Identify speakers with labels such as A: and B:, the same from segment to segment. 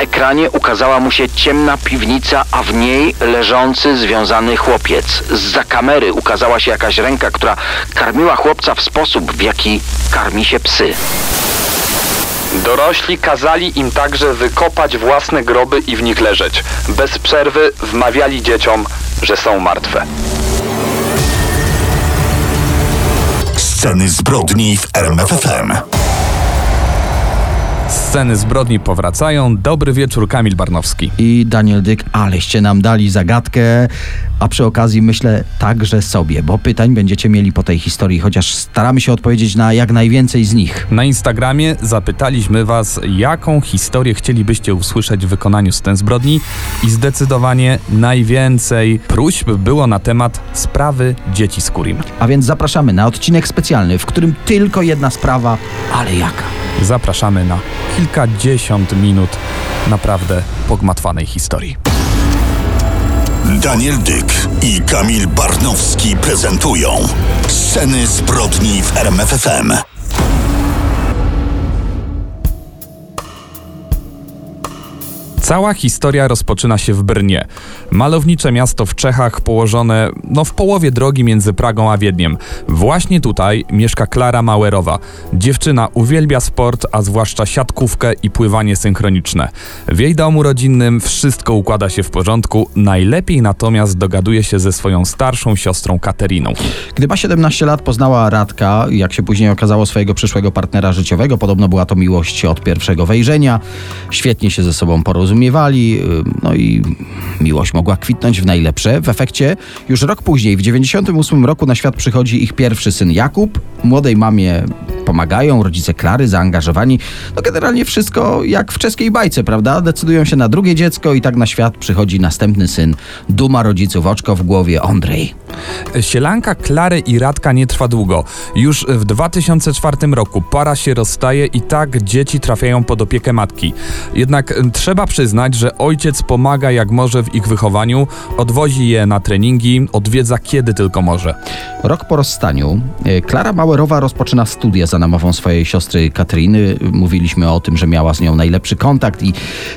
A: ekranie ukazała mu się ciemna piwnica, a w niej leżący związany chłopiec. Zza kamery ukazała się jakaś ręka, która karmiła chłopca w sposób, w jaki karmi się psy.
B: Dorośli kazali im także wykopać własne groby i w nich leżeć. Bez przerwy wmawiali dzieciom, że są martwe.
C: Sceny zbrodni w RMFFM.
D: Sceny zbrodni powracają. Dobry wieczór, Kamil Barnowski.
E: I Daniel Dyk, aleście nam dali zagadkę, a przy okazji myślę także sobie, bo pytań będziecie mieli po tej historii, chociaż staramy się odpowiedzieć na jak najwięcej z nich.
D: Na Instagramie zapytaliśmy Was, jaką historię chcielibyście usłyszeć w wykonaniu scen zbrodni i zdecydowanie najwięcej próśb było na temat sprawy dzieci z Kurim.
E: A więc zapraszamy na odcinek specjalny, w którym tylko jedna sprawa, ale jaka?
D: Zapraszamy na kilkadziesiąt minut naprawdę pogmatwanej historii.
C: Daniel Dyk i Kamil Barnowski prezentują Sceny zbrodni w RMFFM.
D: Cała historia rozpoczyna się w Brnie. Malownicze miasto w Czechach położone no w połowie drogi między Pragą a Wiedniem. Właśnie tutaj mieszka Klara Mauerowa. Dziewczyna uwielbia sport, a zwłaszcza siatkówkę i pływanie synchroniczne. W jej domu rodzinnym wszystko układa się w porządku, najlepiej natomiast dogaduje się ze swoją starszą siostrą Kateriną.
E: Gdy ma 17 lat, poznała Radka, jak się później okazało, swojego przyszłego partnera życiowego. Podobno była to miłość od pierwszego wejrzenia. Świetnie się ze sobą porozumiewali, y, no i miłość mogła kwitnąć w najlepsze. W efekcie już rok później, w 98 roku na świat przychodzi ich pierwszy syn Jakub. Młodej mamie pomagają, rodzice Klary zaangażowani. No generalnie wszystko jak w czeskiej bajce, prawda? Decydują się na drugie dziecko i tak na świat przychodzi następny syn. Duma rodziców, oczko w głowie, Ondrej.
D: Sielanka Klary i Radka nie trwa długo. Już w 2004 roku para się rozstaje i tak dzieci trafiają pod opiekę matki. Jednak trzeba przyznać, że ojciec pomaga jak może w ich wychowaniu, odwozi je na treningi, odwiedza kiedy tylko może.
E: Rok po rozstaniu e, Klara Mauerowa rozpoczyna studia za namową swojej siostry Katryny. Mówiliśmy o tym, że miała z nią najlepszy kontakt i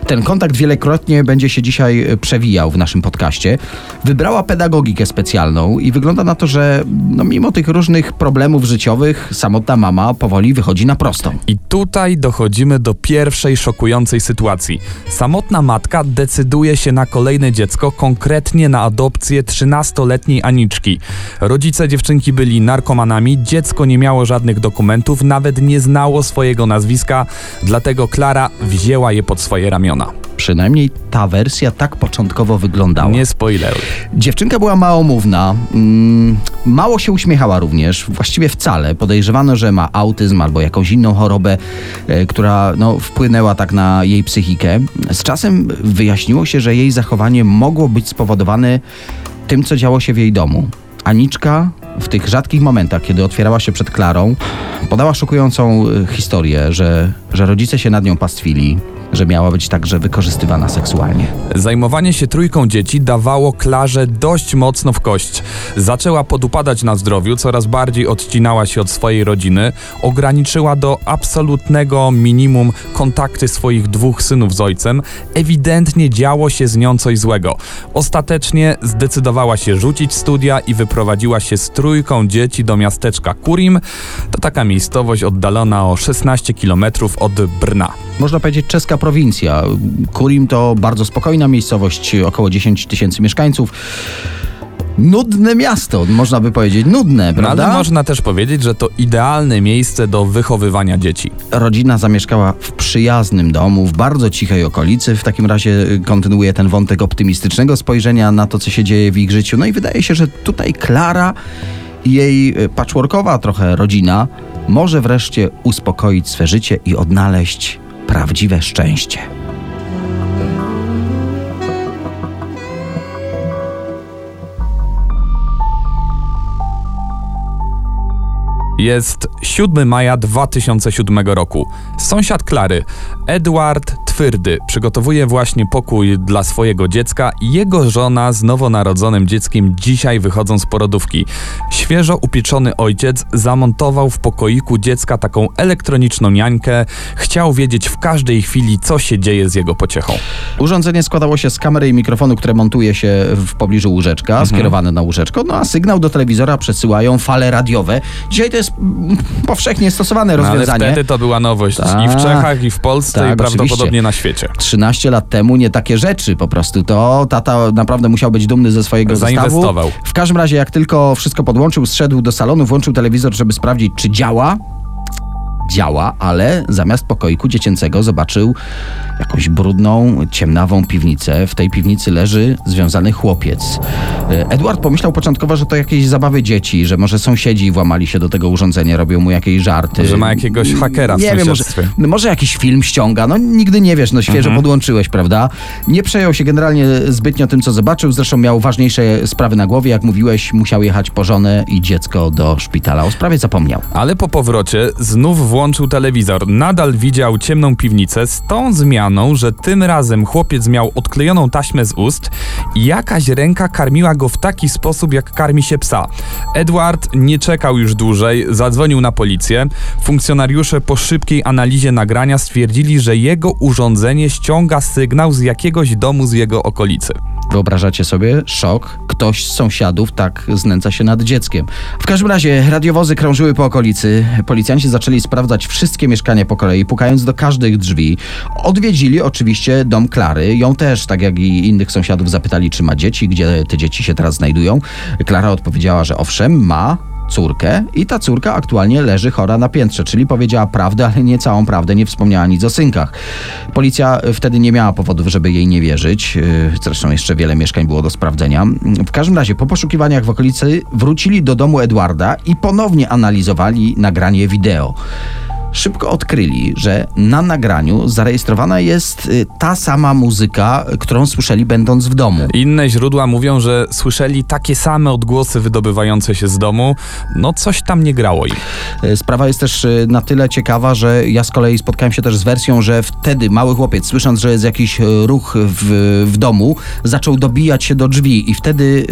E: ten kontakt wielokrotnie będzie się dzisiaj e, przewijał w naszym podcaście. Wybrała pedagogikę specjalną i wygląda na to, że no, mimo tych różnych problemów życiowych samotna mama powoli wychodzi na prostą.
D: I tutaj dochodzimy do pierwszej szokującej sytuacji. Samotna matka decyduje się na kolejne dziecko, konkretnie na adopcję 13-letniej Aniczki. Rodzice dziewczynki byli narkomanami, dziecko nie miało żadnych dokumentów, nawet nie znało swojego nazwiska, dlatego Klara wzięła je pod swoje ramiona.
E: Przynajmniej ta wersja tak początkowo wyglądała.
D: Nie spoileruj.
E: Dziewczynka była małomówna, mm, mało się uśmiechała również, właściwie wcale. Podejrzewano, że ma autyzm albo jakąś inną chorobę, e, która no, wpłynęła tak na jej psychikę. Z czasem wyjaśniło się, że jej zachowanie mogło być spowodowane tym, co działo się w jej domu. Aniczka w tych rzadkich momentach, kiedy otwierała się przed Klarą, podała szokującą e, historię, że, że rodzice się nad nią pastwili, że miała być także wykorzystywana seksualnie.
D: Zajmowanie się trójką dzieci dawało Klarze dość mocno w kość. Zaczęła podupadać na zdrowiu, coraz bardziej odcinała się od swojej rodziny, ograniczyła do absolutnego minimum kontakty swoich dwóch synów z ojcem. Ewidentnie działo się z nią coś złego. Ostatecznie zdecydowała się rzucić studia i wyprowadziła się z trójką dzieci do miasteczka Kurim. To taka miejscowość oddalona o 16 km od Brna.
E: Można powiedzieć czeska prowincja. Kurim to bardzo spokojna miejscowość, około 10 tysięcy mieszkańców. Nudne miasto, można by powiedzieć, nudne,
D: No,
E: prawda?
D: ale można też powiedzieć, że to idealne miejsce do wychowywania dzieci.
E: Rodzina zamieszkała w przyjaznym domu, w bardzo cichej okolicy. W takim razie y, kontynuuje ten wątek optymistycznego spojrzenia na to, co się dzieje w ich życiu. No i wydaje się, że tutaj Klara i jej y, patchworkowa trochę rodzina może wreszcie uspokoić swe życie i odnaleźć prawdziwe szczęście.
D: Jest 7 maja 2007 roku. Sąsiad Klary, Edward Twyrdy, przygotowuje właśnie pokój dla swojego dziecka i jego żona z nowonarodzonym dzieckiem dzisiaj wychodzą z porodówki. Świeżo upieczony ojciec zamontował w pokoiku dziecka taką elektroniczną niańkę. Chciał wiedzieć w każdej chwili, co się dzieje z jego pociechą.
E: Urządzenie składało się z kamery i mikrofonu, które montuje się w pobliżu łóżeczka,
D: Mhm.
E: skierowane na łóżeczko, no a sygnał do telewizora przesyłają fale radiowe. Dzisiaj to jest powszechnie stosowane
D: No, ale
E: rozwiązanie.
D: wtedy to była nowość i w
E: Tak.
D: Czechach, i w Polsce,
E: Tak,
D: i prawdopodobnie
E: oczywiście.
D: na świecie.
E: 13 lat temu nie takie rzeczy po prostu. To tata naprawdę musiał być dumny ze swojego
D: Zainwestował.
E: zestawu. W każdym razie, jak tylko wszystko podłączył, zszedł do salonu, włączył telewizor, żeby sprawdzić, czy działa. Działa, ale zamiast pokoiku dziecięcego zobaczył jakąś brudną, ciemnawą piwnicę. W tej piwnicy leży związany chłopiec. E, Edward pomyślał początkowo, że to jakieś zabawy dzieci, że może sąsiedzi włamali się do tego urządzenia, robią mu jakieś żarty.
D: Że ma jakiegoś hakera w
E: nie wiem, może, może jakiś film ściąga, no nigdy nie wiesz, no świeżo
D: Mhm.
E: podłączyłeś, prawda? Nie przejął się generalnie zbytnio tym, co zobaczył, zresztą miał ważniejsze sprawy na głowie, jak mówiłeś, musiał jechać po żonę i dziecko do szpitala. O sprawie zapomniał.
D: Ale po powrocie znów włączył telewizor. Nadal widział ciemną piwnicę z tą zmianą, że tym razem chłopiec miał odklejoną taśmę z ust i jakaś ręka karmiła go w taki sposób, jak karmi się psa. Edward nie czekał już dłużej, zadzwonił na policję. Funkcjonariusze po szybkiej analizie nagrania stwierdzili, że jego urządzenie ściąga sygnał z jakiegoś domu z jego okolicy.
E: Wyobrażacie sobie? Szok. Ktoś z sąsiadów tak znęca się nad dzieckiem. W każdym razie radiowozy krążyły po okolicy. Policjanci zaczęli sprawdzać wszystkie mieszkania po kolei, pukając do każdych drzwi. Odwiedzili oczywiście dom Klary. Ją też, tak jak i innych sąsiadów, zapytali, czy ma dzieci, gdzie te dzieci się teraz znajdują. Klara odpowiedziała, że owszem, ma córkę i ta córka aktualnie leży chora na piętrze, czyli powiedziała prawdę, ale nie całą prawdę, nie wspomniała nic o synkach. Policja wtedy nie miała powodów, żeby jej nie wierzyć. Yy, Zresztą jeszcze wiele mieszkań było do sprawdzenia. W każdym razie po poszukiwaniach w okolicy wrócili do domu Edwarda i ponownie analizowali nagranie wideo. Szybko odkryli, że na nagraniu zarejestrowana jest y, ta sama muzyka, którą słyszeli będąc w domu.
D: Inne źródła mówią, że słyszeli takie same odgłosy wydobywające się z domu. No coś tam nie grało im.
E: E, Sprawa jest też e, na tyle ciekawa, że ja z kolei spotkałem się też z wersją, że wtedy mały chłopiec, słysząc, że jest jakiś ruch w, w domu, zaczął dobijać się do drzwi i wtedy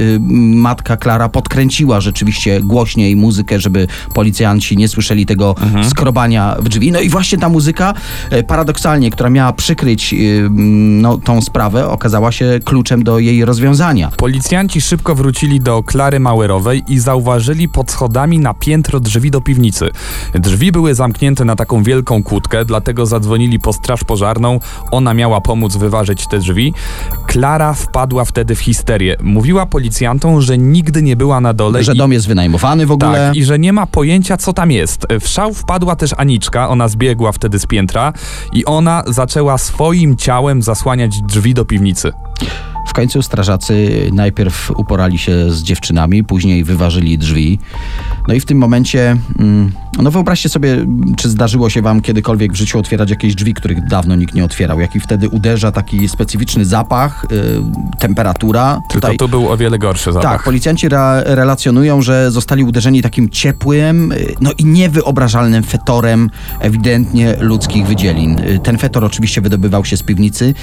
E: matka Klara podkręciła rzeczywiście głośniej muzykę, żeby policjanci nie słyszeli tego skrobania w drzwi. No i właśnie ta muzyka, e, paradoksalnie, która miała przykryć e, no, tą sprawę, okazała się kluczem do jej rozwiązania.
D: Policjanci szybko wrócili do Klary Mauerowej i zauważyli pod schodami na piętro drzwi do piwnicy. Drzwi były zamknięte na taką wielką kłódkę, dlatego zadzwonili po straż pożarną. Ona miała pomóc wyważyć te drzwi. Klara wpadła wtedy w histerię. Mówiła policjantom, że nigdy nie była na dole
E: Że
D: i
E: dom jest wynajmowany w ogóle.
D: tak, i że nie ma pojęcia, co tam jest. W szał wpadła też Aniczka, ona zbiegła wtedy z piętra i ona zaczęła swoim ciałem zasłaniać drzwi do piwnicy.
E: W końcu strażacy najpierw uporali się z dziewczynami, później wyważyli drzwi. No i w tym momencie, mm, no wyobraźcie sobie, czy zdarzyło się wam kiedykolwiek w życiu otwierać jakieś drzwi, których dawno nikt nie otwierał, jaki wtedy uderza taki specyficzny zapach, y, temperatura.
D: Tylko tu był o wiele gorszy zapach.
E: Tak, policjanci re- relacjonują, że zostali uderzeni takim ciepłym, y, no i niewyobrażalnym fetorem ewidentnie ludzkich wydzielin. Y, Ten fetor oczywiście wydobywał się z piwnicy.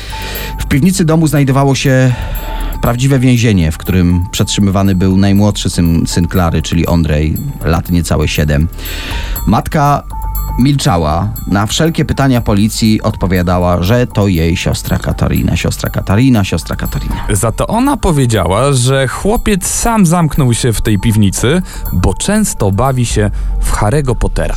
E: W piwnicy domu znajdowało się prawdziwe więzienie, w którym przetrzymywany był najmłodszy syn, syn Klary, czyli Ondrej, lat niecałe 7. Matka milczała. Na wszelkie pytania policji odpowiadała, że to jej siostra Katarina, siostra Katarina, siostra Katarina.
D: Za to ona powiedziała, że chłopiec sam zamknął się w tej piwnicy, bo często bawi się w Harry'ego Pottera.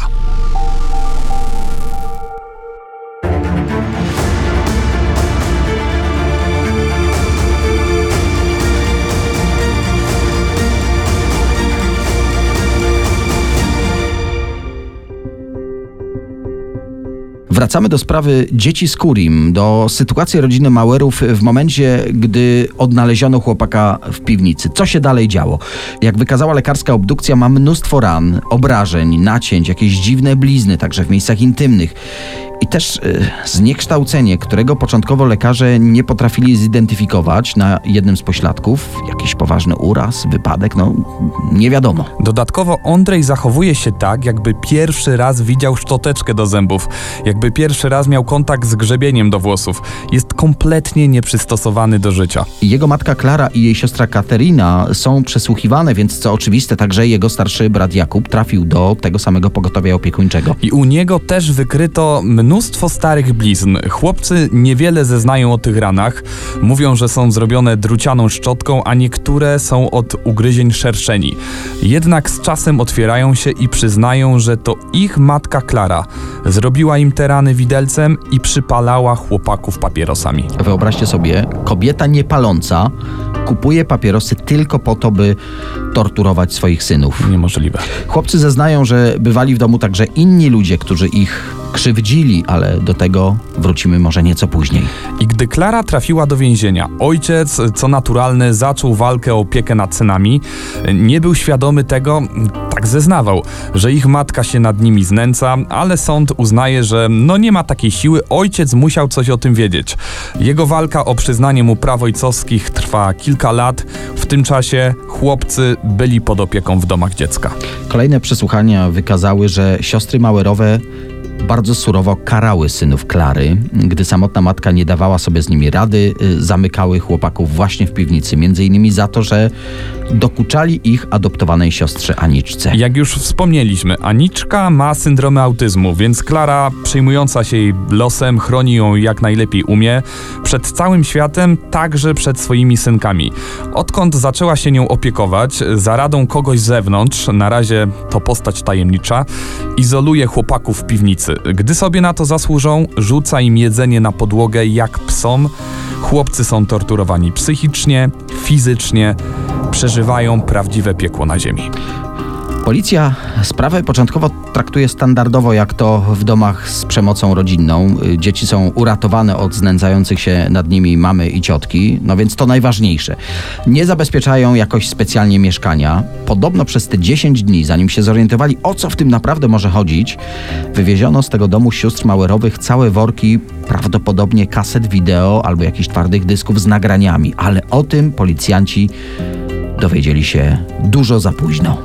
E: Wracamy do sprawy dzieci z Kurim, do sytuacji rodziny Mauerów w momencie, gdy odnaleziono chłopaka w piwnicy. Co się dalej działo? Jak wykazała lekarska obdukcja, ma mnóstwo ran, obrażeń, nacięć, jakieś dziwne blizny, także w miejscach intymnych. I też y, zniekształcenie, którego początkowo lekarze nie potrafili zidentyfikować na jednym z pośladków. Jakiś poważny uraz, wypadek, no nie wiadomo.
D: Dodatkowo Ondrej zachowuje się tak, jakby pierwszy raz widział szczoteczkę do zębów, jakby pierwszy raz miał kontakt z grzebieniem do włosów. Jest kompletnie nieprzystosowany do życia.
E: Jego matka Klara i jej siostra Katerina są przesłuchiwane, więc co oczywiste, także jego starszy brat Jakub trafił do tego samego pogotowia opiekuńczego.
D: I u niego też wykryto mnóstwo starych blizn. Chłopcy niewiele zeznają o tych ranach. Mówią, że są zrobione drucianą szczotką, a niektóre są od ugryzień szerszeni. Jednak z czasem otwierają się i przyznają, że to ich matka Klara zrobiła im te rany widelcem i przypalała chłopaków papierosami.
E: Wyobraźcie sobie, kobieta niepaląca kupuje papierosy tylko po to, by torturować swoich synów.
D: Niemożliwe.
E: Chłopcy zeznają, że bywali w domu także inni ludzie, którzy ich krzywdzili, ale do tego wrócimy może nieco później.
D: I gdy Klara trafiła do więzienia, ojciec, co naturalne, zaczął walkę o opiekę nad synami. Nie był świadomy tego, tak zeznawał, że ich matka się nad nimi znęca, ale sąd uznaje, że no nie ma takiej siły, ojciec musiał coś o tym wiedzieć. Jego walka o przyznanie mu praw ojcowskich trwa kilka lat. W tym czasie chłopcy byli pod opieką w domach dziecka.
E: Kolejne przesłuchania wykazały, że siostry Mauerowe bardzo surowo karały synów Klary. Gdy samotna matka nie dawała sobie z nimi rady, y, zamykały chłopaków właśnie w piwnicy, między innymi za to, że dokuczali ich adoptowanej siostrze Aniczce.
D: Jak już wspomnieliśmy, Aniczka ma syndromy autyzmu, więc Klara, przejmująca się jej losem, chroni ją jak najlepiej umie. Przed całym światem, także przed swoimi synkami. Odkąd zaczęła się nią opiekować, za radą kogoś z zewnątrz, na razie to postać tajemnicza, izoluje chłopaków w piwnicy. Gdy sobie na to zasłużą, rzuca im jedzenie na podłogę jak psom. Chłopcy są torturowani psychicznie, fizycznie, przeżywają prawdziwe piekło na ziemi.
E: Policja sprawę początkowo traktuje standardowo, jak to w domach z przemocą rodzinną. Dzieci są uratowane od znęcających się nad nimi mamy i ciotki, no więc to najważniejsze. Nie zabezpieczają jakoś specjalnie mieszkania. Podobno przez te 10 dni, zanim się zorientowali, o co w tym naprawdę może chodzić, wywieziono z tego domu sióstr Mauerowych całe worki, prawdopodobnie kaset wideo albo jakichś twardych dysków z nagraniami, ale o tym policjanci dowiedzieli się dużo za późno.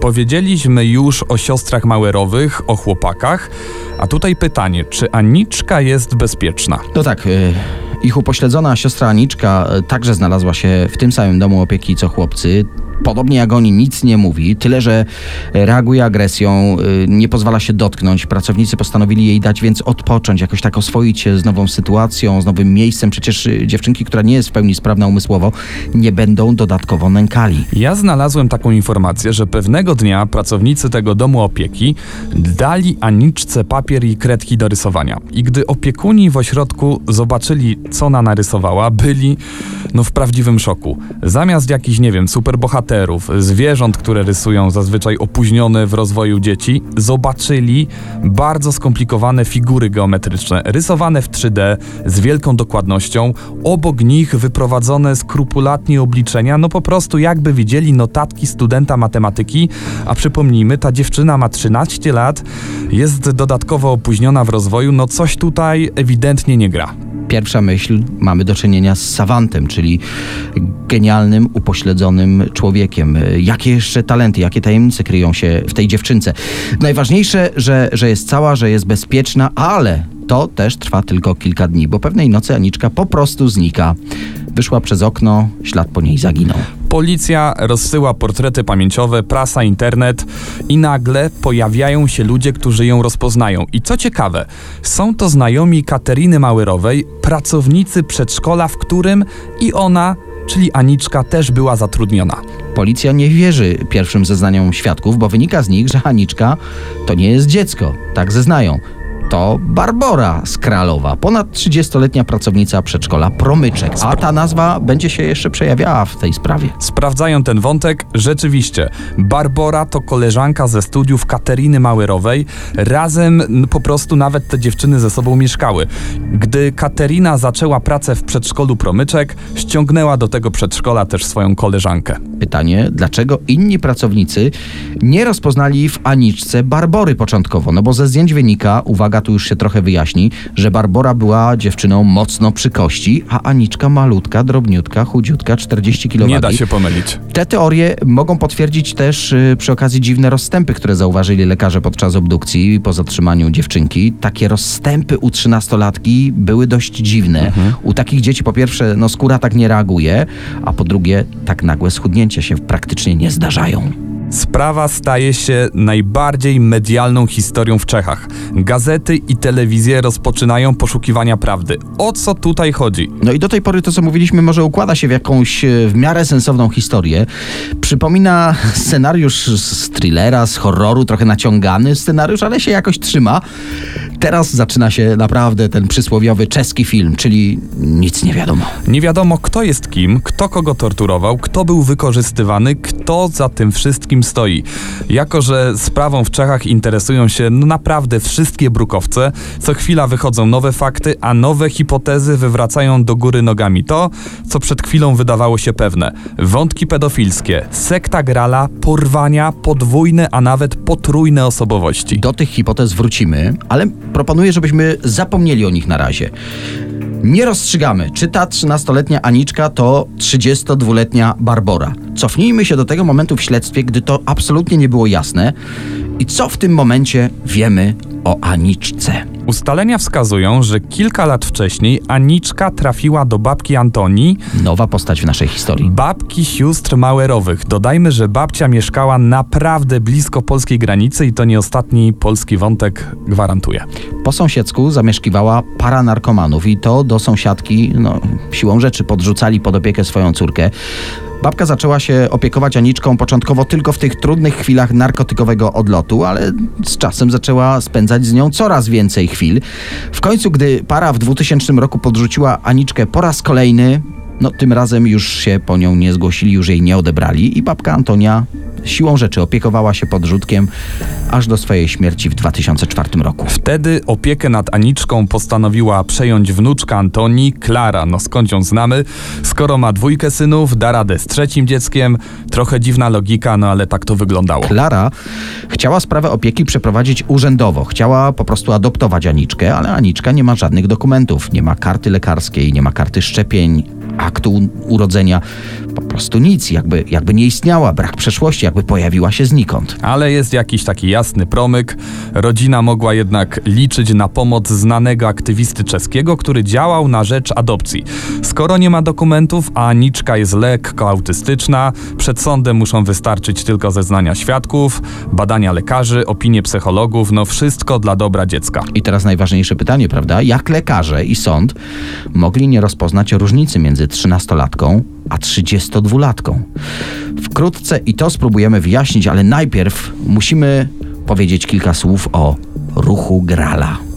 D: Powiedzieliśmy już o siostrach Mauerowych, o chłopakach, a tutaj pytanie, czy Aniczka jest bezpieczna?
E: No tak, y, ich upośledzona siostra Aniczka y, także znalazła się w tym samym domu opieki co chłopcy. Podobnie jak oni nic nie mówi, tyle że reaguje agresją, y, nie pozwala się dotknąć. Pracownicy postanowili jej dać więc odpocząć, jakoś tak oswoić się z nową sytuacją, z nowym miejscem. Przecież y, dziewczynki, która nie jest w pełni sprawna umysłowo, nie będą dodatkowo nękali.
D: Ja znalazłem taką informację, że pewnego dnia pracownicy tego domu opieki dali Aniczce papier i kredki do rysowania. I gdy opiekuni w ośrodku zobaczyli, co ona narysowała, byli no w prawdziwym szoku. Zamiast jakichś, nie wiem, superbohaterów, zwierząt, które rysują zazwyczaj opóźnione w rozwoju dzieci, zobaczyli bardzo skomplikowane figury geometryczne, rysowane w 3D z wielką dokładnością, obok nich wyprowadzone skrupulatnie obliczenia, no po prostu jakby widzieli notatki studenta matematyki, a przypomnijmy, ta dziewczyna ma 13 lat, jest dodatkowo opóźniona w rozwoju, no coś tutaj ewidentnie nie gra.
E: Pierwsza myśl, mamy do czynienia z sawantem, czyli genialnym, upośledzonym człowiekiem. Jakie jeszcze talenty, jakie tajemnice kryją się w tej dziewczynce? Najważniejsze, że, że jest cała, że jest bezpieczna, ale to też trwa tylko kilka dni, bo pewnej nocy Aniczka po prostu znika. Wyszła przez okno, ślad po niej zaginął.
D: Policja rozsyła portrety pamięciowe, prasa, internet i nagle pojawiają się ludzie, którzy ją rozpoznają. I co ciekawe, są to znajomi Kateriny Mauerowej, pracownicy przedszkola, w którym i ona, czyli Aniczka, też była zatrudniona.
E: Policja nie wierzy pierwszym zeznaniom świadków, bo wynika z nich, że Aniczka to nie jest dziecko. Tak zeznają. To Barbora z Kralowa, ponad 30-letnia pracownica przedszkola Promyczek. A ta nazwa będzie się jeszcze przejawiała w tej sprawie.
D: Sprawdzają ten wątek, rzeczywiście. Barbora to koleżanka ze studiów Kateryny Małerowej. Razem po prostu nawet te dziewczyny ze sobą mieszkały. Gdy Katerina zaczęła pracę w przedszkolu Promyczek, ściągnęła do tego przedszkola też swoją koleżankę.
E: Pytanie, dlaczego inni pracownicy nie rozpoznali w Aniczce Barbory początkowo? No bo ze zdjęć wynika, uwaga, tu już się trochę wyjaśni, że Barbora była dziewczyną mocno przy kości, a Aniczka malutka, drobniutka, chudziutka, 40 kg.
D: Nie da się pomylić.
E: Te teorie mogą potwierdzić też y, przy okazji dziwne rozstępy, które zauważyli lekarze podczas obdukcji po zatrzymaniu dziewczynki. Takie rozstępy u trzynastolatki były dość dziwne. U takich dzieci po pierwsze no, skóra tak nie reaguje, a po drugie tak nagłe schudnięcia się praktycznie nie zdarzają.
D: Sprawa staje się najbardziej medialną historią w Czechach. Gazety i telewizje rozpoczynają poszukiwania prawdy. O co tutaj chodzi?
E: No i do tej pory to, co mówiliśmy, może układa się w jakąś e, w miarę sensowną historię. Przypomina scenariusz z thrillera, z horroru, trochę naciągany scenariusz, ale się jakoś trzyma. Teraz zaczyna się naprawdę ten przysłowiowy czeski film, czyli nic nie wiadomo.
D: Nie wiadomo, kto jest kim, kto kogo torturował, kto był wykorzystywany, kto za tym wszystkim stoi. Jako, że sprawą w Czechach interesują się no naprawdę wszystkie brukowce, co chwila wychodzą nowe fakty, a nowe hipotezy wywracają do góry nogami to, co przed chwilą wydawało się pewne. Wątki pedofilskie, sekta grala, porwania, podwójne, a nawet potrójne osobowości.
E: Do tych hipotez wrócimy, ale proponuję, żebyśmy zapomnieli o nich na razie. Nie rozstrzygamy, czy ta 13-letnia Aniczka to 32-letnia Barbora. Cofnijmy się do tego momentu w śledztwie, gdy to absolutnie nie było jasne. I co w tym momencie wiemy o Aniczce?
D: Ustalenia wskazują, że kilka lat wcześniej Aniczka trafiła do babki Antonii,
E: Nowa postać w naszej historii.
D: babki sióstr Mauerowych. Dodajmy, że babcia mieszkała naprawdę blisko polskiej granicy i to nie ostatni polski wątek gwarantuje.
E: Po sąsiedzku zamieszkiwała para narkomanów i to do sąsiadki, no, siłą rzeczy podrzucali pod opiekę swoją córkę. Babka zaczęła się opiekować Aniczką początkowo tylko w tych trudnych chwilach narkotykowego odlotu, ale z czasem zaczęła spędzać z nią coraz więcej chwil. W końcu, gdy para w 2000 roku podrzuciła Aniczkę po raz kolejny, no tym razem już się po nią nie zgłosili, już jej nie odebrali i babka Antonia siłą rzeczy opiekowała się podrzutkiem aż do swojej śmierci w 2004 roku.
D: Wtedy opiekę nad Aniczką postanowiła przejąć wnuczka Antonii, Klara. No skąd ją znamy? Skoro ma dwójkę synów, da radę z trzecim dzieckiem. Trochę dziwna logika, no ale tak to wyglądało.
E: Klara chciała sprawę opieki przeprowadzić urzędowo. Chciała po prostu adoptować Aniczkę, ale Aniczka nie ma żadnych dokumentów. Nie ma karty lekarskiej, nie ma karty szczepień, aktu urodzenia. Po prostu nic, jakby, jakby nie istniała, brak przeszłości, jakby pojawiła się znikąd.
D: Ale jest jakiś taki jasny promyk. Rodzina mogła jednak liczyć na pomoc znanego aktywisty czeskiego, który działał na rzecz adopcji. Skoro nie ma dokumentów, a Aniczka jest lekko autystyczna, przed sądem muszą wystarczyć tylko zeznania świadków, badania lekarzy, opinie psychologów, no wszystko dla dobra dziecka.
E: I teraz najważniejsze pytanie, prawda? Jak lekarze i sąd mogli nie rozpoznać różnicy między 13-latką a 32-latką? Wkrótce i to spróbujemy wyjaśnić, ale najpierw musimy powiedzieć kilka słów o ruchu Grala.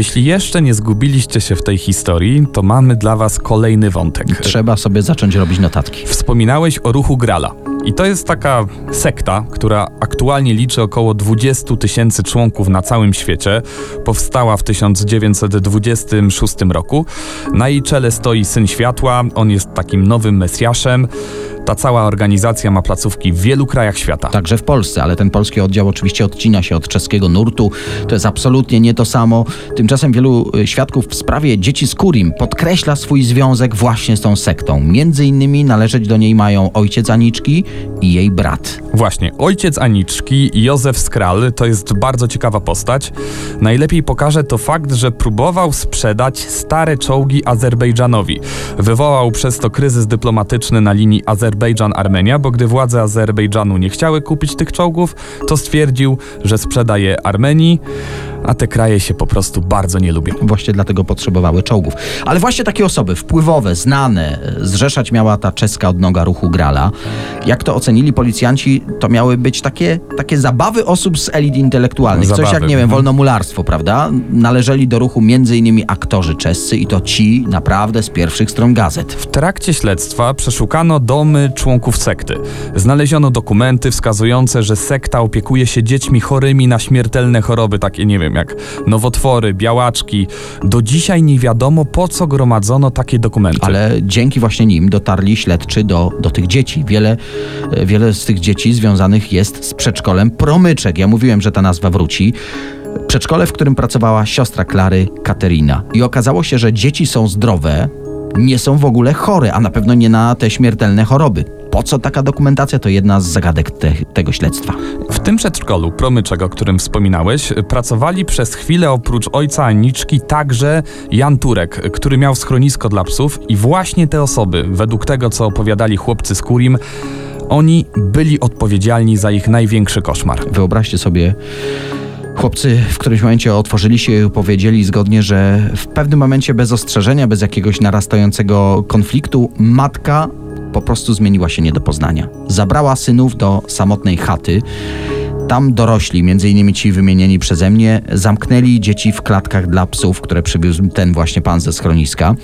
D: Jeśli jeszcze nie zgubiliście się w tej historii, to mamy dla was kolejny wątek.
E: Trzeba sobie zacząć robić notatki.
D: Wspominałeś o ruchu Grala. I to jest taka sekta, która aktualnie liczy około 20 tysięcy członków na całym świecie. Powstała w 1926 roku. Na jej czele stoi Syn Światła. On jest takim nowym Mesjaszem. Ta cała organizacja ma placówki w wielu krajach świata.
E: Także w Polsce, ale ten polski oddział oczywiście odcina się od czeskiego nurtu. To jest absolutnie nie to samo. Tymczasem wielu y, świadków w sprawie dzieci z Kurim podkreśla swój związek właśnie z tą sektą. Między innymi należeć do niej mają ojciec Aniczki i jej brat.
D: Właśnie, ojciec Aniczki, Józef Skral, to jest bardzo ciekawa postać. Najlepiej pokaże to fakt, że próbował sprzedać stare czołgi Azerbejdżanowi. Wywołał przez to kryzys dyplomatyczny na linii Azerbejdżan-Armenia, bo gdy władze Azerbejdżanu nie chciały kupić tych czołgów, to stwierdził, że sprzedaje je Armenii, a te kraje się po prostu bardzo nie lubią.
E: Właśnie dlatego potrzebowały czołgów. Ale właśnie takie osoby wpływowe, znane, zrzeszać miała ta czeska odnoga ruchu Grala. Jak to ocenili policjanci, to miały być takie, takie zabawy osób z elit intelektualnych. Coś
D: Zabawy,
E: jak, nie wiem,
D: mhm.
E: wolnomularstwo, prawda? Należeli do ruchu m.in. aktorzy czescy i to ci naprawdę z pierwszych stron gazet.
D: W trakcie śledztwa przeszukano domy członków sekty. Znaleziono dokumenty wskazujące, że sekta opiekuje się dziećmi chorymi na śmiertelne choroby, takie nie wiem, jak nowotwory, białaczki. Do dzisiaj nie wiadomo, po co gromadzono takie dokumenty.
E: Ale dzięki właśnie nim dotarli śledczy do, do tych dzieci. Wiele, e, wiele z tych dzieci związanych jest z przedszkolem Promyczek. Ja mówiłem, że ta nazwa wróci. Przedszkole, w którym pracowała siostra Klary, Katerina. I okazało się, że dzieci są zdrowe, nie są w ogóle chore, a na pewno nie na te śmiertelne choroby. Po co taka dokumentacja? To jedna z zagadek te, tego śledztwa.
D: W tym przedszkolu, Promyczek, o którym wspominałeś, pracowali przez chwilę oprócz ojca Aniczki także Jan Turek, który miał schronisko dla psów i właśnie te osoby, według tego co opowiadali chłopcy z Kurim, oni byli odpowiedzialni za ich największy koszmar.
E: Wyobraźcie sobie, chłopcy w którymś momencie otworzyli się i powiedzieli zgodnie, że w pewnym momencie bez ostrzeżenia, bez jakiegoś narastającego konfliktu, matka po prostu zmieniła się nie do poznania. Zabrała synów do samotnej chaty. Tam dorośli, innymi ci wymienieni przeze mnie, zamknęli dzieci w klatkach dla psów, które przywiózł ten właśnie pan ze schroniska.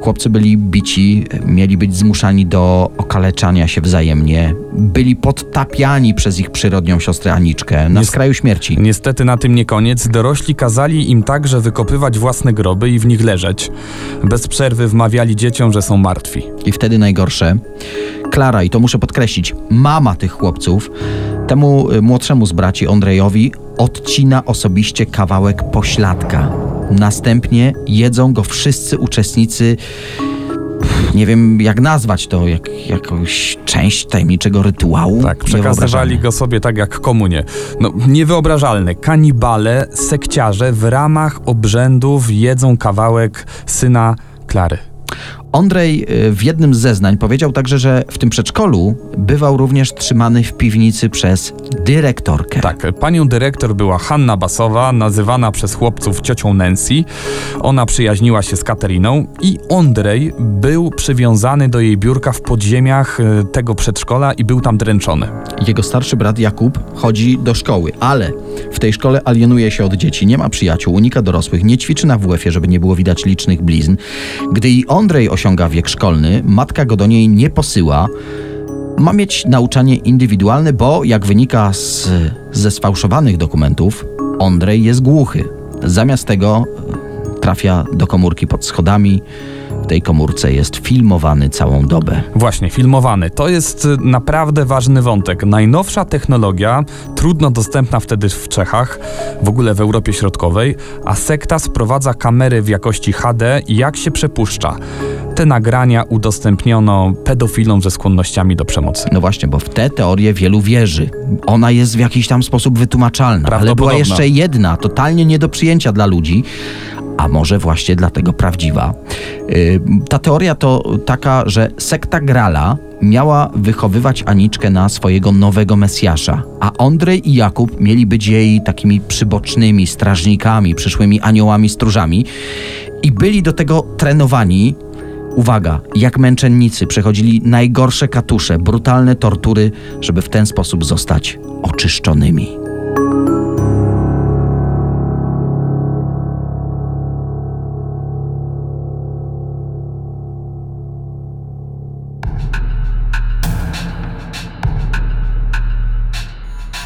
E: Chłopcy byli bici, mieli być zmuszani do okaleczania się wzajemnie. Byli podtapiani przez ich przyrodnią siostrę Aniczkę na
D: Nie-
E: skraju śmierci.
D: Niestety na tym nie koniec. Dorośli kazali im także wykopywać własne groby i w nich leżeć. Bez przerwy wmawiali dzieciom, że są martwi.
E: I wtedy najgorsze. Klara, i to muszę podkreślić, mama tych chłopców, temu y, młodszemu z braci Ondrejowi odcina osobiście kawałek pośladka. Następnie jedzą go wszyscy uczestnicy. Nie wiem, jak nazwać to, jak, jakąś część tajemniczego rytuału.
D: Tak, przekazywali go sobie tak jak komunie. No, niewyobrażalne. Kanibale, sekciarze w ramach obrzędów jedzą kawałek syna Klary.
E: Ondrej y, w jednym z zeznań powiedział także, że w tym przedszkolu bywał również trzymany w piwnicy przez dyrektorkę.
D: Tak, panią dyrektor była Hanna Basowa, nazywana przez chłopców ciocią Nancy. Ona przyjaźniła się z Kateriną i Ondrej był przywiązany do jej biurka w podziemiach e, tego przedszkola i był tam dręczony.
E: Jego starszy brat Jakub chodzi do szkoły, ale w tej szkole alienuje się od dzieci, nie ma przyjaciół, unika dorosłych, nie ćwiczy na WF-ie, żeby nie było widać licznych blizn. Gdy i Ondrej osiąga wiek szkolny, matka go do niej nie posyła. Ma mieć nauczanie indywidualne, bo jak wynika z, ze sfałszowanych dokumentów, Ondrej jest głuchy. Zamiast tego e, trafia do komórki pod schodami. W tej komórce jest filmowany całą dobę.
D: Właśnie, filmowany. To jest y, naprawdę ważny wątek. Najnowsza technologia, trudno dostępna wtedy w Czechach, w ogóle w Europie Środkowej, a sekta sprowadza kamery w jakości HD i jak się przepuszcza. Te nagrania udostępniono pedofilom ze skłonnościami do przemocy.
E: No właśnie, bo w tę teorię wielu wierzy. Ona jest w jakiś tam sposób wytłumaczalna, ale była jeszcze jedna, totalnie nie do przyjęcia dla ludzi, a może właśnie dlatego prawdziwa. Yy, ta teoria to taka, że sekta Grala miała wychowywać Aniczkę na swojego nowego Mesjasza, a Ondrej i Jakub mieli być jej takimi przybocznymi strażnikami, przyszłymi aniołami stróżami i byli do tego trenowani Uwaga, jak męczennicy przechodzili najgorsze katusze, brutalne tortury, żeby w ten sposób zostać oczyszczonymi.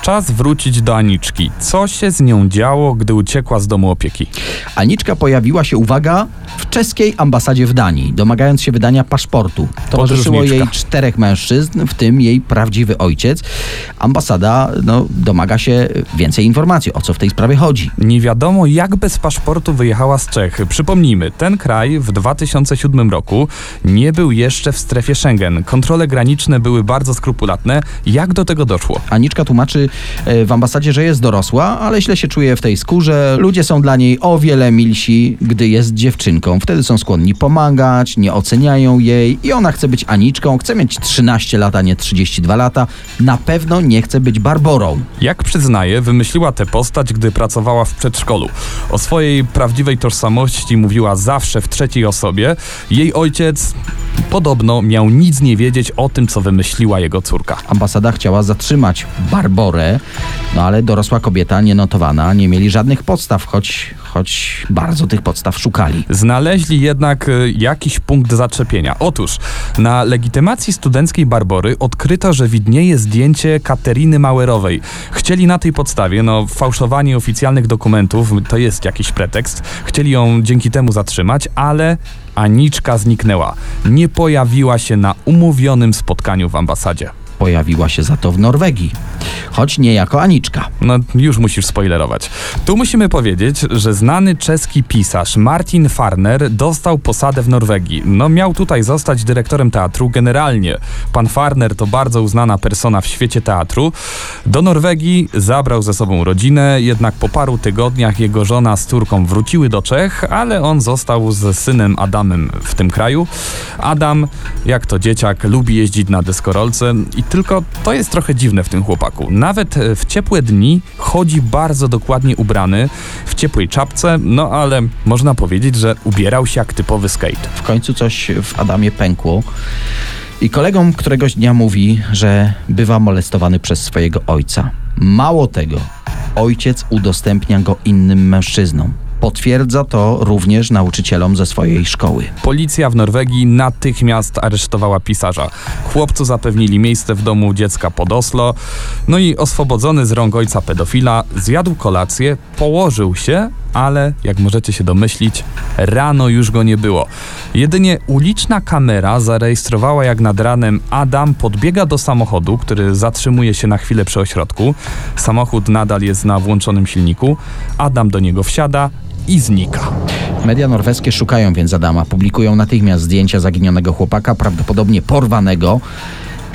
D: Czas wrócić do Aniczki. Co się z nią działo, gdy uciekła z domu opieki?
E: Aniczka pojawiła się, uwaga, w czeskiej ambasadzie w Danii, domagając się wydania paszportu. Towarzyszyło jej czterech mężczyzn, w tym jej prawdziwy ojciec. Ambasada no, domaga się więcej informacji, o co w tej sprawie chodzi.
D: Nie wiadomo, jak bez paszportu wyjechała z Czech. Przypomnijmy, ten kraj w 2007 roku nie był jeszcze w strefie Schengen. Kontrole graniczne były bardzo skrupulatne. Jak do tego doszło?
E: Aniczka tłumaczy w ambasadzie, że jest dorosła, ale źle się czuje w tej skórze. Ludzie są dla niej o wiele milsi, gdy jest dziewczynką. Wtedy są skłonni pomagać, nie oceniają jej i ona chce być Aniczką, chce mieć 13 lat, a nie 32 lata. Na pewno nie chce być Barborą.
D: Jak przyznaje, wymyśliła tę postać, gdy pracowała w przedszkolu. O swojej prawdziwej tożsamości mówiła zawsze w trzeciej osobie. Jej ojciec podobno miał nic nie wiedzieć o tym, co wymyśliła jego córka.
E: Ambasada chciała zatrzymać Barborę, no ale dorosła kobieta nienotowana, nie mieli żadnych podstaw, choć, choć bardzo tych podstaw szukali.
D: Znaleźli jednak y, jakiś punkt zaczepienia. Otóż na legitymacji studenckiej Barbory odkryto, że widnieje zdjęcie Kateryny Mauerowej. Chcieli na tej podstawie, no fałszowanie oficjalnych dokumentów to jest jakiś pretekst, chcieli ją dzięki temu zatrzymać, ale Aniczka zniknęła. Nie pojawiła się na umówionym spotkaniu w ambasadzie.
E: Pojawiła się za to w Norwegii, choć nie jako Aniczka.
D: No, już musisz spoilerować. Tu musimy powiedzieć, że znany czeski pisarz Martin Farner dostał posadę w Norwegii. No, miał tutaj zostać dyrektorem teatru. Generalnie pan Farner to bardzo uznana persona w świecie teatru. Do Norwegii zabrał ze sobą rodzinę, jednak po paru tygodniach jego żona z córką wróciły do Czech, ale on został z synem Adamem w tym kraju. Adam, jak to dzieciak, lubi jeździć na deskorolce i tylko to jest trochę dziwne w tym chłopaku. Nawet e, w ciepłe dni chodzi bardzo dokładnie ubrany, w ciepłej czapce, no ale można powiedzieć, że ubierał się jak typowy skate.
E: W końcu coś w Adamie pękło. I kolegom któregoś dnia mówi, że bywa molestowany przez swojego ojca. Mało tego, ojciec udostępnia go innym mężczyznom. Potwierdza to również nauczycielom ze swojej szkoły.
D: Policja w Norwegii natychmiast aresztowała pisarza. Chłopcu zapewnili miejsce w domu dziecka pod Oslo, no i oswobodzony z rąk ojca pedofila zjadł kolację, położył się, ale jak możecie się domyślić, rano już go nie było. Jedynie uliczna kamera zarejestrowała jak nad ranem Adam podbiega do samochodu, który zatrzymuje się na chwilę przy ośrodku. Samochód nadal jest na włączonym silniku. Adam do niego wsiada i znika.
E: Media norweskie szukają więc Adama, publikują natychmiast zdjęcia zaginionego chłopaka, prawdopodobnie porwanego.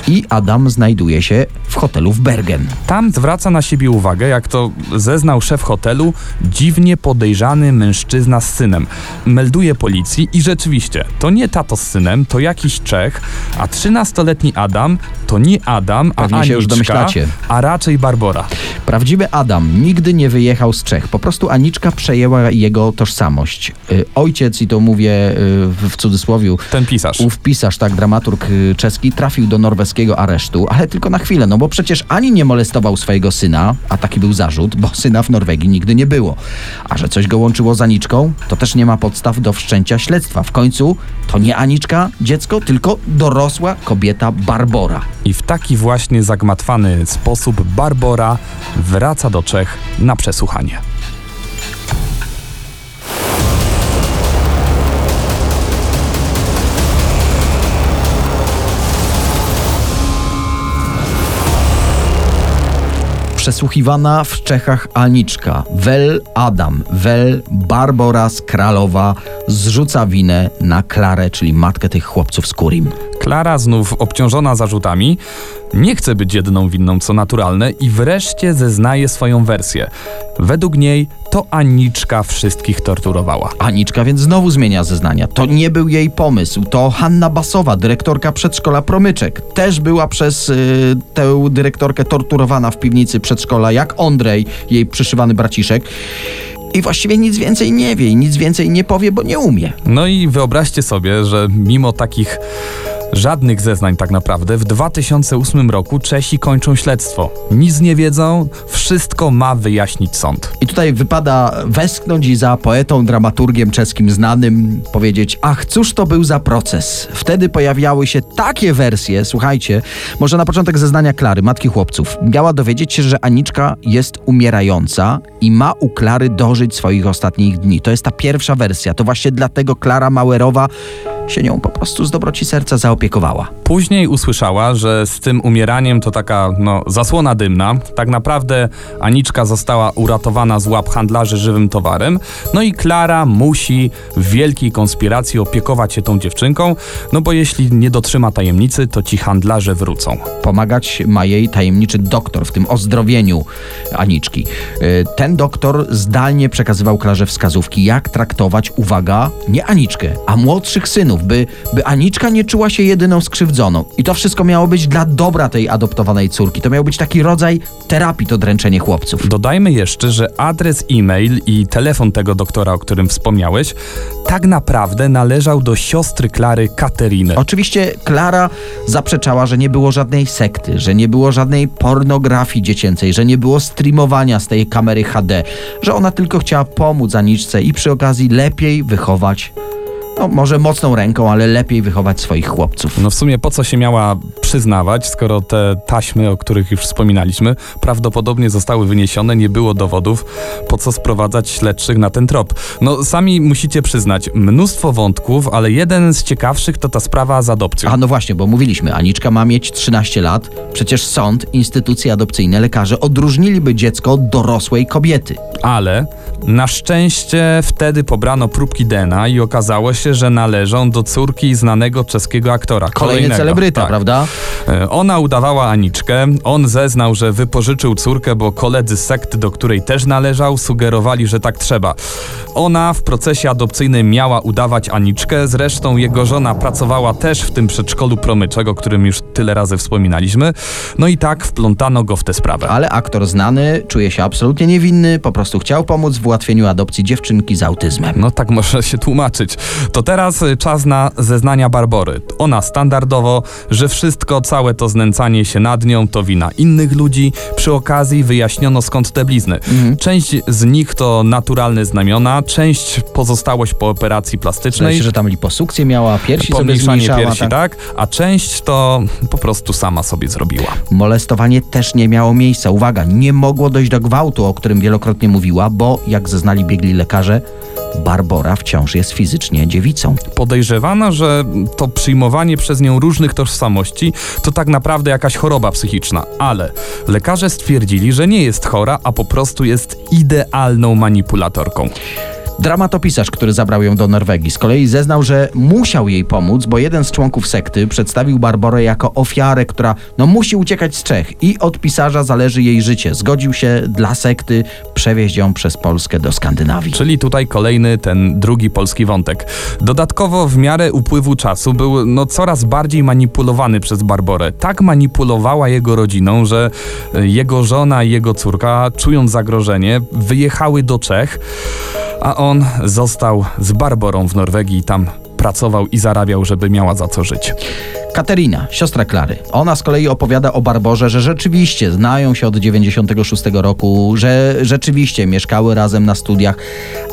E: I Adam znajduje się w hotelu w Bergen.
D: Tam zwraca na siebie uwagę, jak to zeznał szef hotelu, dziwnie podejrzany mężczyzna z synem. Melduje policji i rzeczywiście, to nie tato z synem, to jakiś Czech, a 13-letni Adam to nie Adam, a
E: Pewnie się
D: Aniczka,
E: już domyślacie.
D: a raczej Barbora.
E: Prawdziwy Adam nigdy nie wyjechał z Czech. Po prostu Aniczka przejęła jego tożsamość. Y, Ojciec, i to mówię y, w cudzysłowie,
D: Ten pisarz.
E: ów pisarz, tak, dramaturg y, czeski, trafił do norweskiego aresztu, ale tylko na chwilę, no bo przecież ani nie molestował swojego syna, a taki był zarzut, bo syna w Norwegii nigdy nie było. A że coś go łączyło z Aniczką, to też nie ma podstaw do wszczęcia śledztwa. W końcu to nie Aniczka, dziecko, tylko dorosła kobieta Barbora.
D: I w taki właśnie zagmatwany sposób Barbora wraca do Czech na przesłuchanie.
E: Przesłuchiwana w Czechach Aniczka, Wel Adam, Wel Barbora z Kralowa zrzuca winę na Klarę, czyli matkę tych chłopców z Kurim.
D: Klara, znów obciążona zarzutami, nie chce być jedyną winną, co naturalne, i wreszcie zeznaje swoją wersję. Według niej to Aniczka wszystkich torturowała.
E: Aniczka więc znowu zmienia zeznania. To nie był jej pomysł. To Hanna Basowa, dyrektorka przedszkola Promyczek. Też była przez y, tę dyrektorkę torturowana w piwnicy przedszkola, jak Ondrej, jej przyszywany braciszek. I właściwie nic więcej nie wie i nic więcej nie powie, bo nie umie.
D: No i wyobraźcie sobie, że mimo takich Żadnych zeznań tak naprawdę. W 2008 roku Czesi kończą śledztwo. Nic nie wiedzą, wszystko ma wyjaśnić sąd.
E: I tutaj wypada westchnąć i za poetą, dramaturgiem czeskim znanym powiedzieć: Ach, cóż to był za proces? Wtedy pojawiały się takie wersje, słuchajcie, może na początek zeznania Klary, matki chłopców. Miała dowiedzieć się, że Aniczka jest umierająca i ma u Klary dożyć swoich ostatnich dni. To jest ta pierwsza wersja. To właśnie dlatego Klara Mauerowa się nią po prostu z dobroci serca zaopiekowała.
D: Później usłyszała, że z tym umieraniem to taka no, zasłona dymna. Tak naprawdę Aniczka została uratowana z łap handlarzy żywym towarem. No i Klara musi w wielkiej konspiracji opiekować się tą dziewczynką, no bo jeśli nie dotrzyma tajemnicy, to ci handlarze wrócą.
E: Pomagać ma jej tajemniczy doktor w tym ozdrowieniu Aniczki. Y, Ten doktor zdalnie przekazywał Klarze wskazówki, jak traktować, uwaga, nie Aniczkę, a młodszych synów, by, by Aniczka nie czuła się jedyną skrzywdzoną. I to wszystko miało być dla dobra tej adoptowanej córki. To miał być taki rodzaj terapii, to dręczenie chłopców.
D: Dodajmy jeszcze, że adres e-mail i telefon tego doktora, o którym wspomniałeś, tak naprawdę należał do siostry Klary Kateryny.
E: Oczywiście Klara zaprzeczała, że nie było żadnej sekty, że nie było żadnej pornografii dziecięcej, że nie było streamowania z tej kamery HD, że ona tylko chciała pomóc Aniczce i przy okazji lepiej wychować, no może mocną ręką, ale lepiej wychować swoich chłopców.
D: No w sumie po co się miała przyznawać, skoro te taśmy, o których już wspominaliśmy, prawdopodobnie zostały wyniesione, nie było dowodów, po co sprowadzać śledczych na ten trop. No sami musicie przyznać, mnóstwo wątków, ale jeden z ciekawszych to ta sprawa z adopcją.
E: A no właśnie, bo mówiliśmy, Aniczka ma mieć 13 lat, przecież sąd, instytucje adopcyjne, lekarze odróżniliby dziecko od dorosłej kobiety.
D: Ale na szczęście wtedy pobrano próbki DNA i okazało się, że należą do córki znanego czeskiego aktora.
E: Kolejny
D: kolejnego.
E: celebryta,
D: Tak.
E: prawda?
D: E, Ona udawała Aniczkę, on zeznał, że wypożyczył córkę, bo koledzy z sekty, do której też należał, sugerowali, że tak trzeba. Ona w procesie adopcyjnym miała udawać Aniczkę, zresztą jego żona pracowała też w tym przedszkolu promyczego, o którym już tyle razy wspominaliśmy. No i tak wplątano go w tę sprawę.
E: Ale aktor znany czuje się absolutnie niewinny, po prostu chciał pomóc w ułatwieniu adopcji dziewczynki z autyzmem.
D: No tak może się tłumaczyć. To teraz y, czas na zeznania Barbory. Ona standardowo, że wszystko, całe to znęcanie się nad nią to wina innych ludzi. Przy okazji wyjaśniono skąd te blizny. Część z nich to naturalne znamiona, część pozostałość po operacji plastycznej.
E: się, że tam liposukcję miała, piersi sobie
D: Pomniejszanie
E: zmniejszała.
D: piersi, tak? A część to po prostu sama sobie zrobiła.
E: Molestowanie też nie miało miejsca. Uwaga, nie mogło dojść do gwałtu, o którym wielokrotnie mówiła, bo jak zeznali biegli lekarze, Barbora wciąż jest fizycznie dziewicą.
D: Podejrzewano, że to przyjmowanie przez nią różnych tożsamości to tak naprawdę jakaś choroba psychiczna, ale lekarze stwierdzili, że nie jest chora, a po prostu jest idealną manipulatorką.
E: Dramatopisarz, który zabrał ją do Norwegii, z kolei zeznał, że musiał jej pomóc, bo jeden z członków sekty przedstawił Barborę jako ofiarę, która no, musi uciekać z Czech i od pisarza zależy jej życie. Zgodził się dla sekty przewieźć ją przez Polskę do Skandynawii.
D: Czyli tutaj kolejny ten drugi polski wątek. Dodatkowo w miarę upływu czasu był no coraz bardziej manipulowany przez Barborę. Tak manipulowała jego rodziną, że e, jego żona i jego córka, czując zagrożenie, wyjechały do Czech, a on został z Barborą w Norwegii tam pracował i zarabiał, żeby miała za co żyć.
E: Katerina, siostra Klary. Ona z kolei opowiada o Barborze, że rzeczywiście znają się od 96 roku, że rzeczywiście mieszkały razem na studiach,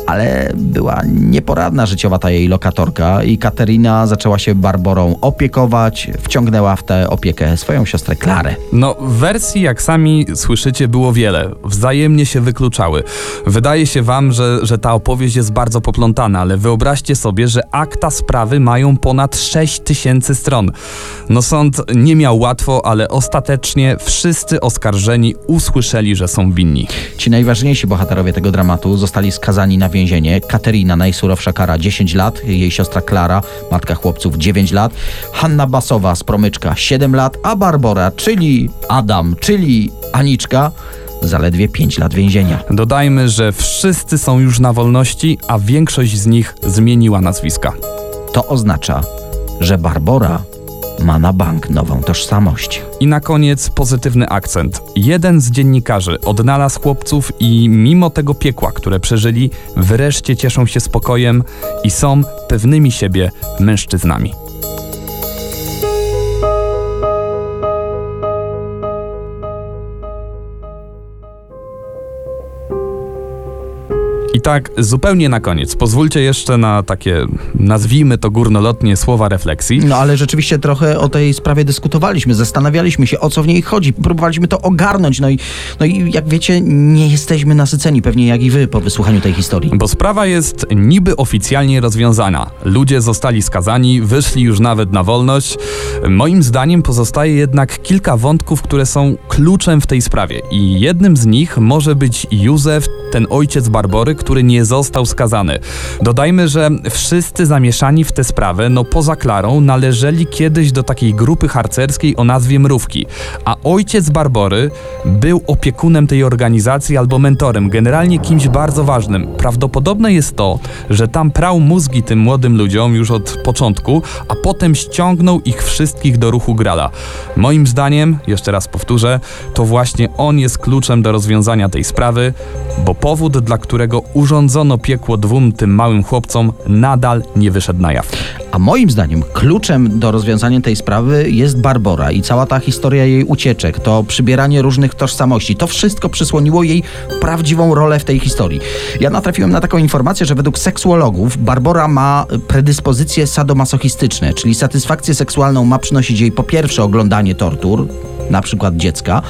E: ale była nieporadna życiowa ta jej lokatorka i Katerina zaczęła się Barborą opiekować, wciągnęła w tę opiekę swoją siostrę Klarę.
D: No, wersji, jak sami słyszycie, było wiele. Wzajemnie się wykluczały. Wydaje się wam, że, że ta opowieść jest bardzo poplątana, ale wyobraźcie sobie, że akta sprawy mają ponad 6 tysięcy stron. No, sąd nie miał łatwo, ale ostatecznie wszyscy oskarżeni usłyszeli, że są winni.
E: Ci najważniejsi bohaterowie tego dramatu zostali skazani na więzienie. Katerina, najsurowsza kara 10 lat, jej siostra Klara, matka chłopców 9 lat, Hanna Basowa z Promyczka 7 lat, a Barbora, czyli Adam, czyli Aniczka, zaledwie 5 lat więzienia.
D: Dodajmy, że wszyscy są już na wolności, a większość z nich zmieniła nazwiska.
E: To oznacza, że Barbora ma na bank nową tożsamość.
D: I na koniec pozytywny akcent. Jeden z dziennikarzy odnalazł chłopców i mimo tego piekła, które przeżyli, wreszcie cieszą się spokojem i są pewnymi siebie mężczyznami. I tak zupełnie na koniec, pozwólcie jeszcze na takie, nazwijmy to górnolotnie, słowa refleksji.
E: No ale rzeczywiście trochę o tej sprawie dyskutowaliśmy, zastanawialiśmy się, o co w niej chodzi, próbowaliśmy to ogarnąć, no i, no i jak wiecie, nie jesteśmy nasyceni, pewnie jak i wy po wysłuchaniu tej historii.
D: Bo sprawa jest niby oficjalnie rozwiązana. Ludzie zostali skazani, wyszli już nawet na wolność. Moim zdaniem pozostaje jednak kilka wątków, które są kluczem w tej sprawie. I jednym z nich może być Józef, ten ojciec Barbory, który nie został skazany. Dodajmy, że wszyscy zamieszani w tę sprawę, no poza Klarą, należeli kiedyś do takiej grupy harcerskiej o nazwie Mrówki. A ojciec Barbory był opiekunem tej organizacji albo mentorem, generalnie kimś bardzo ważnym. Prawdopodobne jest to, że tam prał mózgi tym młodym ludziom już od początku, a potem ściągnął ich wszystkich do ruchu Grala. Moim zdaniem, jeszcze raz powtórzę, to właśnie on jest kluczem do rozwiązania tej sprawy, bo powód, dla którego urządzono piekło dwóm tym małym chłopcom, nadal nie wyszedł na jaw.
E: A moim zdaniem kluczem do rozwiązania tej sprawy jest Barbora i cała ta historia jej ucieczek, to przybieranie różnych tożsamości. To wszystko przysłoniło jej prawdziwą rolę w tej historii. Ja natrafiłem na taką informację, że według seksuologów Barbora ma predyspozycje sadomasochistyczne, czyli satysfakcję seksualną ma przynosić jej po pierwsze oglądanie tortur, na przykład dziecka.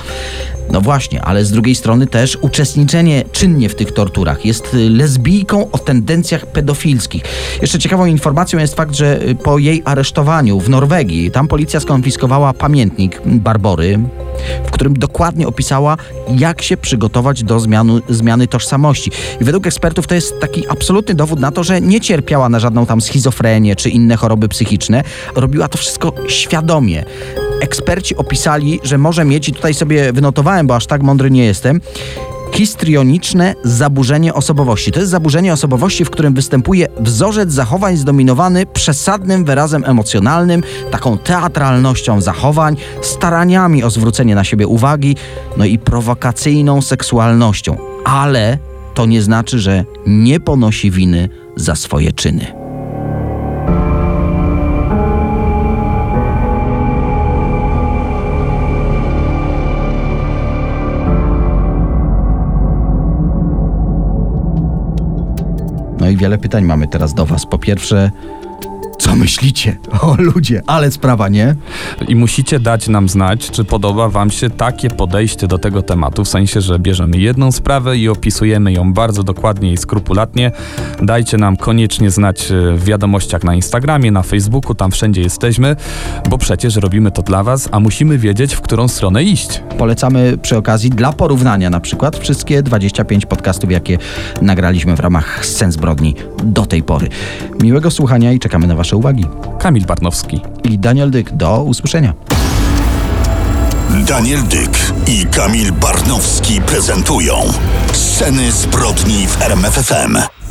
E: No właśnie, ale z drugiej strony też uczestniczenie czynnie w tych torturach. Jest y, lesbijką o tendencjach pedofilskich. Jeszcze ciekawą informacją jest fakt, że y, po jej aresztowaniu w Norwegii, tam policja skonfiskowała pamiętnik Barbory, w którym dokładnie opisała, jak się przygotować do zmianu, zmiany tożsamości. I według ekspertów to jest taki absolutny dowód na to, że nie cierpiała na żadną tam schizofrenię czy inne choroby psychiczne. Robiła to wszystko świadomie eksperci opisali, że może mieć, i tutaj sobie wynotowałem, bo aż tak mądry nie jestem, histrioniczne zaburzenie osobowości. To jest zaburzenie osobowości, w którym występuje wzorzec zachowań zdominowany przesadnym wyrazem emocjonalnym, taką teatralnością zachowań, staraniami o zwrócenie na siebie uwagi, no i prowokacyjną seksualnością. Ale to nie znaczy, że nie ponosi winy za swoje czyny. I wiele pytań mamy teraz do Was. Po pierwsze, co myślicie? O ludzie, ale sprawa, nie?
D: I musicie dać nam znać, czy podoba Wam się takie podejście do tego tematu, w sensie, że bierzemy jedną sprawę i opisujemy ją bardzo dokładnie i skrupulatnie. Dajcie nam koniecznie znać e, w wiadomościach na Instagramie, na Facebooku, tam wszędzie jesteśmy, bo przecież robimy to dla Was, a musimy wiedzieć, w którą stronę iść.
E: Polecamy przy okazji dla porównania na przykład wszystkie 25 podcastów, jakie nagraliśmy w ramach Scen Zbrodni do tej pory. Miłego słuchania i czekamy na Wasze uwagi.
D: Kamil Barnowski.
E: I Daniel Dyk, do usłyszenia.
C: Daniel Dyk i Kamil Barnowski prezentują Sceny zbrodni w RMFFM.